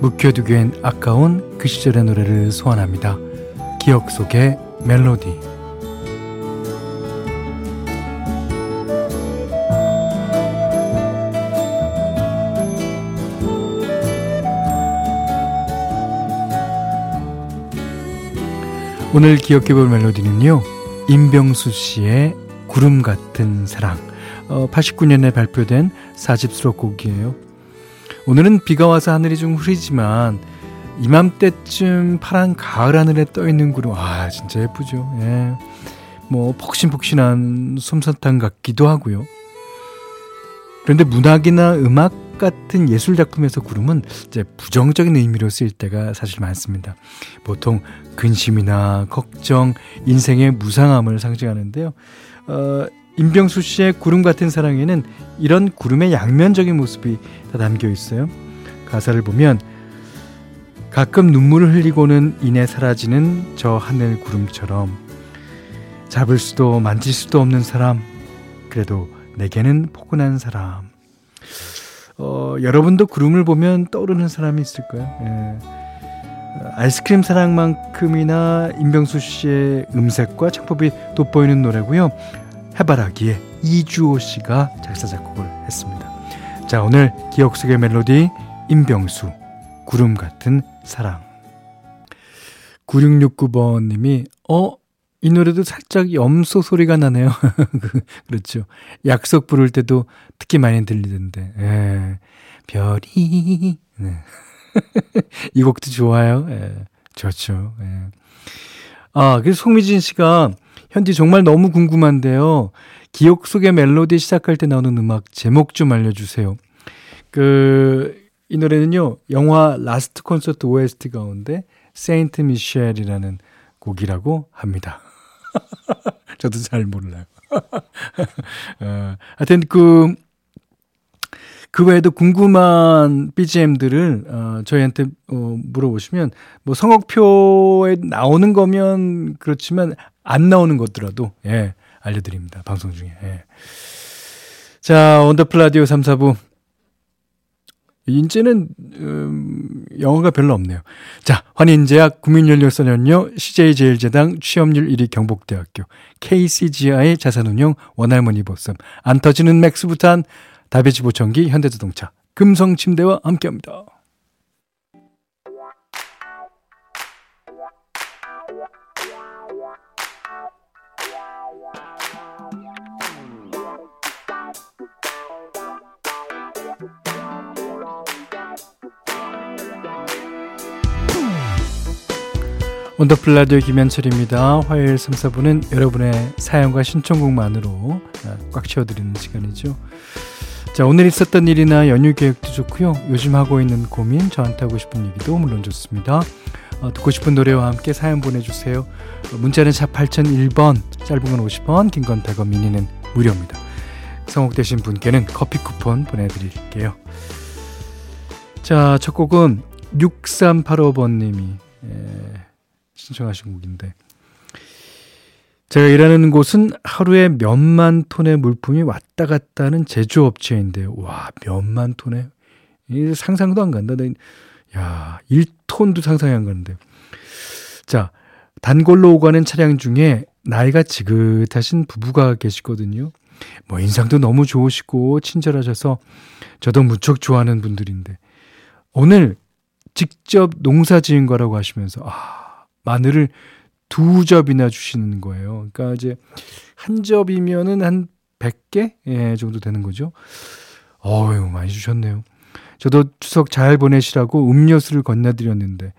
묵혀두기엔 아까운 그 시절의 노래를 소환합니다. 기억 속의 멜로디. 오늘 기억해볼 멜로디는요. 임병수 씨의 구름 같은 사랑. 어, 89년에 발표된 4집 수록곡이에요. 오늘은 비가 와서 하늘이 좀 흐리지만 이맘때쯤 파란 가을 하늘에 떠 있는 구름 아 진짜 예쁘죠. 예. 뭐 폭신폭신한 솜사탕 같기도 하고요. 그런데 문학이나 음악 같은 예술 작품에서 구름은 이제 부정적인 의미로 쓰일 때가 사실 많습니다. 보통 근심이나 걱정, 인생의 무상함을 상징하는데요. 어, 임병수 씨의 구름 같은 사랑에는 이런 구름의 양면적인 모습이 다 담겨 있어요. 가사를 보면 가끔 눈물을 흘리고는 인해 사라지는 저 하늘 구름처럼 잡을 수도 만질 수도 없는 사람 그래도 내게는 포근한 사람 어, 여러분도 구름을 보면 떠오르는 사람이 있을까요? 예. 아이스크림 사랑만큼이나 임병수 씨의 음색과 창법이 돋보이는 노래고요. 해바라기에 이주호 씨가 작사 작곡을 했습니다. 자 오늘 기억 속의 멜로디 임병수 구름 같은 사랑 9669번님이 어? 이 노래도 살짝 염소 소리가 나네요. 그렇죠. 약속 부를 때도 특히 많이 들리던데. 예. 별이. 네. 이 곡도 좋아요. 예. 좋죠. 예. 아, 그래서 송미진 씨가 현디 정말 너무 궁금한데요. 기억 속의 멜로디 시작할 때 나오는 음악 제목 좀 알려주세요. 그, 이 노래는요, 영화 라스트 콘서트 OST 가운데 세인트 미셸이라는 곡이라고 합니다. 저도 잘 몰라요. 어, 하여튼 그, 그 외에도 궁금한 BGM들을 어, 저희한테 어, 물어보시면 뭐 성곡표에 나오는 거면 그렇지만 안 나오는 것들라도 예, 알려드립니다. 방송 중에. 예. 자, 원더풀 라디오 3, 4부. 인제는 음, 영어가 별로 없네요. 자, 환인제약 국민연료선연료 CJ제일제당 취업률 1위 경북대학교 KCGI 자산운용 원할머니 보쌈 안 터지는 맥스부탄 다비치 보청기 현대자동차 금성 침대와 함께합니다. 원더풀 라디오 김현철입니다. 화요일 3, 4부는 여러분의 사연과 신청곡만으로 아, 꽉 채워드리는 시간이죠. 자, 오늘 있었던 일이나 연휴 계획도 좋고요. 요즘 하고 있는 고민, 저한테 하고 싶은 얘기도 물론 좋습니다. 어, 듣고 싶은 노래와 함께 사연 보내주세요. 어, 문자는 샵 8001번, 짧은 건 50원, 긴 건 100원, 미니는 무료입니다. 성공되신 분께는 커피 쿠폰 보내드릴게요. 자, 첫 곡은 6385번님이 예, 신청하신 곡인데 제가 일하는 곳은 하루에 몇만 톤의 물품이 왔다 갔다 하는 제조업체인데요. 와, 몇만 톤에? 상상도 안 간다. 야, 1톤도 상상이 안 가는데. 자, 단골로 오가는 차량 중에 나이가 지긋하신 부부가 계시거든요. 뭐 인상도 너무 좋으시고 친절하셔서 저도 무척 좋아하는 분들인데 오늘 직접 농사 지은 거라고 하시면서 아, 마늘을 두 접이나 주시는 거예요. 그러니까 이제 한 접이면은 한 100개 예, 정도 되는 거죠. 어유 많이 주셨네요. 저도 추석 잘 보내시라고 음료수를 건네드렸는데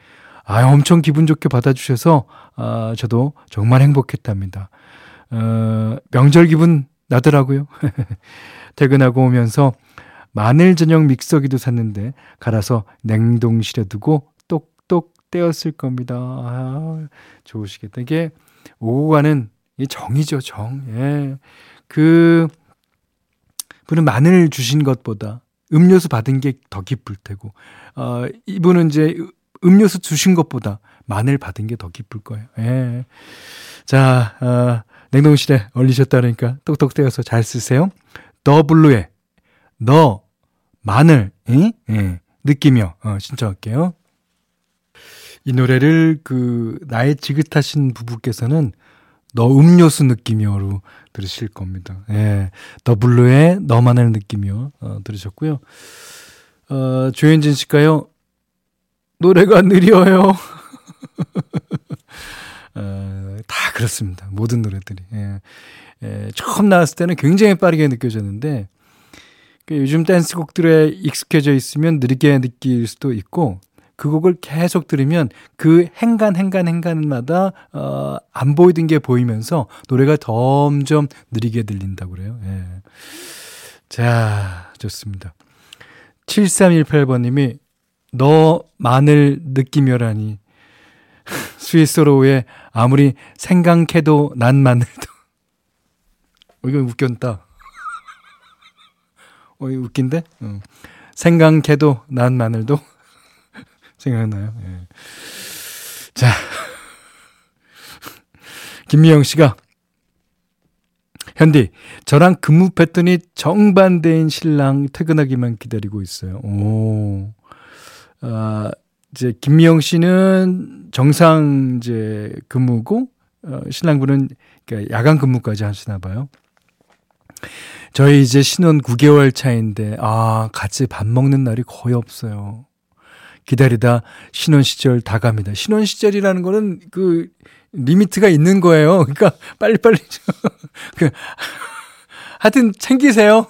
아 엄청 기분 좋게 받아주셔서 아 저도 정말 행복했답니다. 어, 명절 기분 나더라고요. 퇴근하고 오면서 마늘 전용 믹서기도 샀는데 갈아서 냉동실에 두고 떼었을 겁니다. 아, 좋으시겠다. 이게 오고 가는 이 정이죠, 정. 예. 그 분은 마늘 주신 것보다 음료수 받은 게 더 기쁠 테고, 어, 이분은 이제 음료수 주신 것보다 마늘 받은 게 더 기쁠 거예요. 예. 자, 어, 냉동실에 얼리셨다 그러니까 똑똑 떼어서 잘 쓰세요. 더 블루의 너 마늘 예? 예. 느끼며 어, 신청할게요. 이 노래를 그 나의 지긋하신 부부께서는 너 음료수 느끼며로 들으실 겁니다. 예. 더 블루의 너만을 느끼며 어, 들으셨고요. 어, 조현진 씨가요. 노래가 느려요. 어, 다 그렇습니다. 모든 노래들이. 예. 예, 처음 나왔을 때는 굉장히 빠르게 느껴졌는데 그 요즘 댄스곡들에 익숙해져 있으면 느리게 느낄 수도 있고 그 곡을 계속 들으면 그 행간 행간 행간마다 어, 안 보이던 게 보이면서 노래가 점점 느리게 들린다고 그래요. 예. 자, 좋습니다. 7318번님이 너 마늘 느끼며라니 스위스로의 아무리 생강캐도 난 마늘도 어, 이거 웃겼다. 어, 이 웃긴데? 어. 생강캐도 난 마늘도 생각나요. 예. 자, 김미영 씨가 현디 저랑 근무 패턴이 정반대인 신랑 퇴근하기만 기다리고 있어요. 오, 아 이제 김미영 씨는 정상 이제 근무고 어, 신랑분은 그러니까 야간 근무까지 하시나 봐요. 저희 이제 신혼 9개월 차인데, 아, 같이 밥 먹는 날이 거의 없어요. 기다리다 신혼 시절 다 갑니다. 신혼 시절이라는 거는 그 리미트가 있는 거예요. 그러니까 빨리빨리 그 하여튼 챙기세요.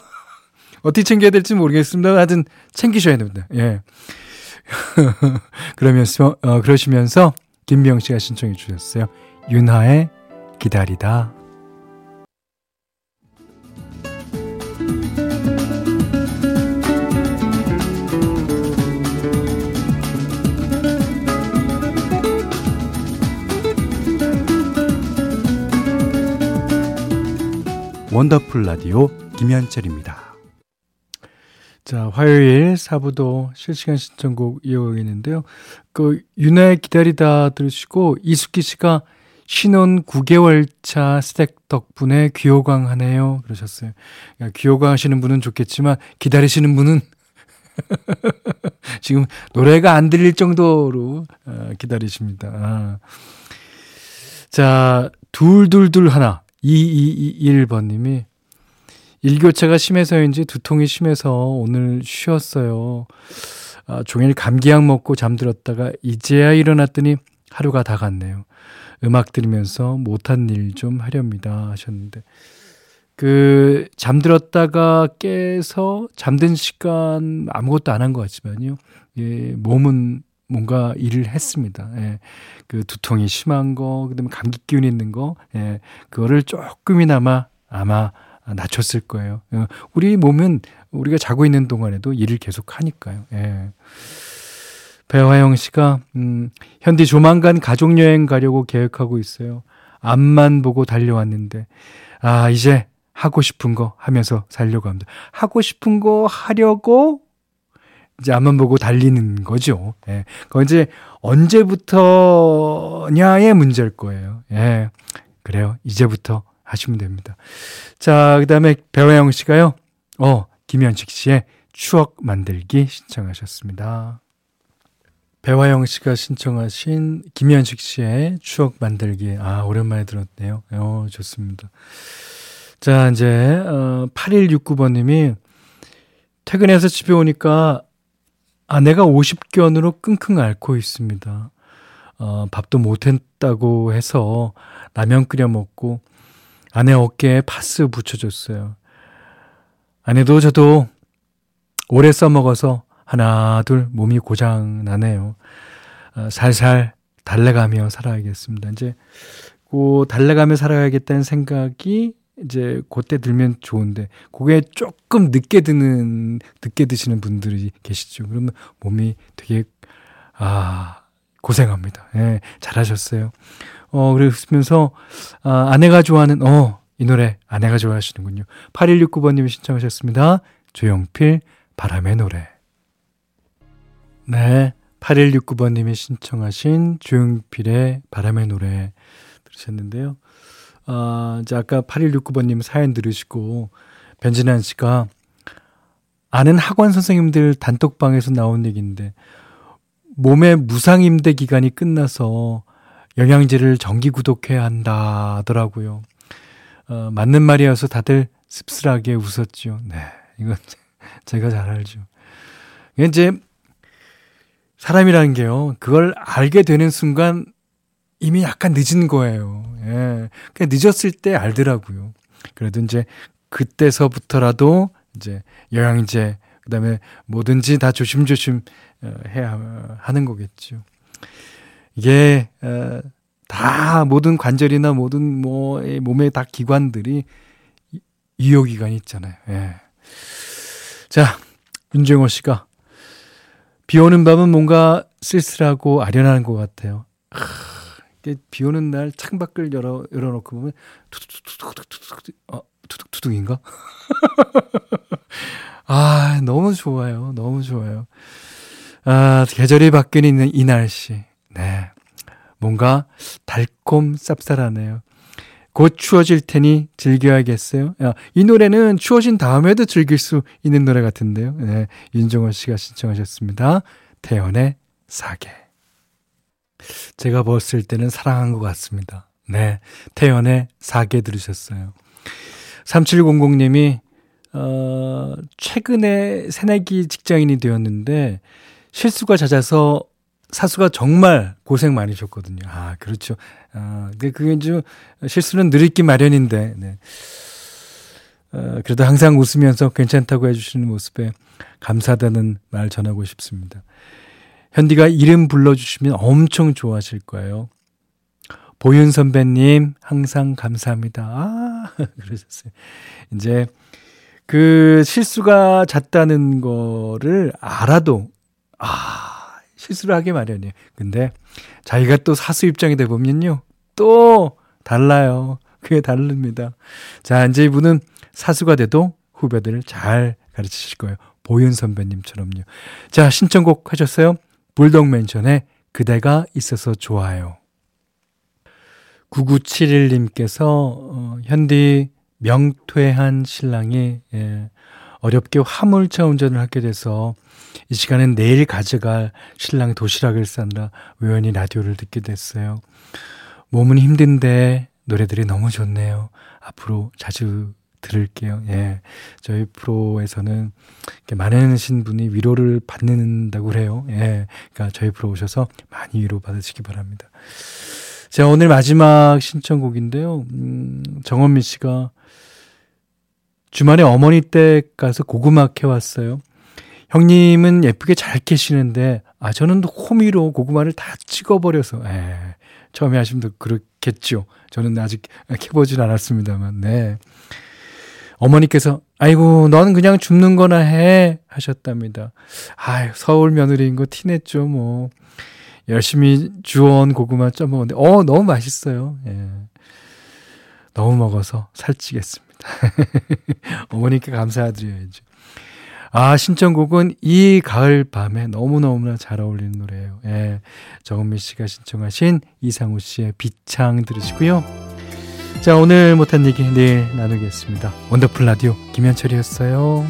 어떻게 챙겨야 될지 모르겠습니다. 하여튼 챙기셔야 됩니다. 예. 그러면서 어 그러시면서 김명 씨가 신청해 주셨어요. 윤하의 기다리다. 원더풀 라디오 김현철입니다. 자, 화요일 4부도 실시간 신청곡 이어가겠는데요. 그, 윤아의 기다리다 들으시고, 이숙기 씨가 신혼 9개월 차 스택 덕분에 귀호강 하네요. 그러셨어요. 그러니까 귀호강 하시는 분은 좋겠지만, 기다리시는 분은 지금 노래가 안 들릴 정도로 어, 기다리십니다. 아. 자, 둘둘둘 하나. 2221번님이 일교차가 심해서인지 두통이 심해서 오늘 쉬었어요. 아, 종일 감기약 먹고 잠들었다가 이제야 일어났더니 하루가 다 갔네요. 음악 들으면서 못한 일 좀 하렵니다 하셨는데 그 잠들었다가 깨서 잠든 시간 아무것도 안 한 것 같지만요. 예, 몸은 뭔가 일을 했습니다. 예. 그 두통이 심한 거, 그다음에 감기 기운 있는 거, 예. 그거를 조금이나마 아마 낮췄을 거예요. 어, 우리 몸은 우리가 자고 있는 동안에도 일을 계속 하니까요. 예. 배화영 씨가 음, 현디 조만간 가족 여행 가려고 계획하고 있어요. 앞만 보고 달려왔는데 아 이제 하고 싶은 거 하면서 살려고 합니다. 하고 싶은 거 하려고 이제 앞만 보고 달리는 거죠. 예. 그건 이제 언제부터냐의 문제일 거예요. 예. 그래요. 이제부터 하시면 됩니다. 자, 그 다음에 배화영 씨가요. 어, 김현식 씨의 추억 만들기 신청하셨습니다. 배화영 씨가 신청하신 김현식 씨의 추억 만들기. 아, 오랜만에 들었네요. 어, 좋습니다. 자, 이제, 어, 8169번님이 퇴근해서 집에 오니까 아내가 50견으로 끙끙 앓고 있습니다. 어, 밥도 못했다고 해서 라면 끓여 먹고 아내 어깨에 파스 붙여줬어요. 아내도 저도 오래 써먹어서 하나 둘 몸이 고장 나네요. 어, 살살 달래가며 살아야겠습니다. 이제 그 달래가며 살아야겠다는 생각이 이제 그때 들면 좋은데 그게 조금 늦게 드는 늦게 드시는 분들이 계시죠. 그러면 몸이 되게 아 고생합니다. 예, 잘하셨어요. 어 그러면서 아, 아내가 좋아하는 어 이 노래 아내가 좋아하시는군요. 8169번님이 신청하셨습니다. 조용필 바람의 노래. 네. 8169번님이 신청하신 조용필의 바람의 노래 들으셨는데요. 아, 이제 아까 8169번님 사연 들으시고, 변진환 씨가 아는 학원 선생님들 단톡방에서 나온 얘기인데, 몸의 무상임대 기간이 끝나서 영양제를 정기 구독해야 한다 하더라고요. 어, 맞는 말이어서 다들 씁쓸하게 웃었죠. 네. 이건 제가 잘 알죠. 이제 사람이라는 게요. 그걸 알게 되는 순간 이미 약간 늦은 거예요. 예. 그냥 늦었을 때 알더라고요. 그래도 이제 그때서부터라도 이제 영양제, 그 다음에 뭐든지 다 조심조심 어, 해야 하는 거겠죠. 이게, 어, 다 모든 관절이나 모든 뭐 몸의 다 기관들이 유효 기간이 있잖아요. 예. 자, 윤정호 씨가 비 오는 밤은 뭔가 쓸쓸하고 아련한 것 같아요. 비 오는 날 창밖을 열어, 열어놓고 보면 투둑투둑투둑투둑, 어, 투둑투둑인가? 아, 너무 좋아요. 너무 좋아요. 아, 계절이 바뀌는 이 날씨. 네. 뭔가 달콤 쌉쌀하네요. 곧 추워질 테니 즐겨야겠어요. 야, 이 노래는 추워진 다음에도 즐길 수 있는 노래 같은데요. 네, 윤정원 씨가 신청하셨습니다. 태연의 사계. 제가 봤을 때는 사랑한 것 같습니다. 네, 태연의 사계 들으셨어요. 3700님이 어, 최근에 새내기 직장인이 되었는데 실수가 잦아서 사수가 정말 고생 많으셨거든요. 아, 그렇죠. 아, 그게 이제 실수는 느리기 마련인데, 네. 어, 그래도 항상 웃으면서 괜찮다고 해주시는 모습에 감사하다는 말 전하고 싶습니다. 현디가 이름 불러주시면 엄청 좋아하실 거예요. 보윤 선배님, 항상 감사합니다. 아, 그러셨어요. 이제 그 실수가 잦다는 거를 알아도, 아, 실수를 하게 마련이에요. 근데 자기가 또 사수 입장이 돼 보면요. 또 달라요. 그게 다릅니다. 자, 이제 이분은 사수가 돼도 후배들을 잘 가르치실 거예요. 보윤 선배님처럼요. 자, 신청곡 하셨어요? 불독맨션의 그대가 있어서 좋아요. 9971님께서, 어, 현디 명퇴한 신랑이, 예, 어렵게 화물차 운전을 하게 돼서 이 시간엔 내일 가져갈 신랑 도시락을 싸느라 우연히 라디오를 듣게 됐어요. 몸은 힘든데 노래들이 너무 좋네요. 앞으로 자주 들을게요. 예. 저희 프로에서는 이렇게 많으신 분이 위로를 받는다고 그래요. 예. 그러니까 저희 프로 오셔서 많이 위로 받으시기 바랍니다. 제가 오늘 마지막 신청곡인데요. 음, 정원미 씨가 주말에 어머니 댁 가서 고구마 캐왔어요. 형님은 예쁘게 잘 캐시는데, 아, 저는 호미로 고구마를 다 찍어버려서, 에, 예, 처음에 하시면 더 그렇겠죠. 저는 아직 캐보진 않았습니다만, 네. 어머니께서, 아이고, 너는 그냥 줍는 거나 해. 하셨답니다. 아유, 서울 며느리인 거 티냈죠, 뭐. 열심히 주워온 고구마 쪄먹었는데, 어, 너무 맛있어요. 예. 너무 먹어서 살찌겠습니다. 어머니께 감사드려야죠. 아, 신청곡은 이 가을 밤에 너무너무나 잘 어울리는 노래예요. 예. 정은미 씨가 신청하신 이상우 씨의 비창 들으시고요. 자, 오늘 못한 얘기 내일 나누겠습니다. 원더풀 라디오 김현철이었어요.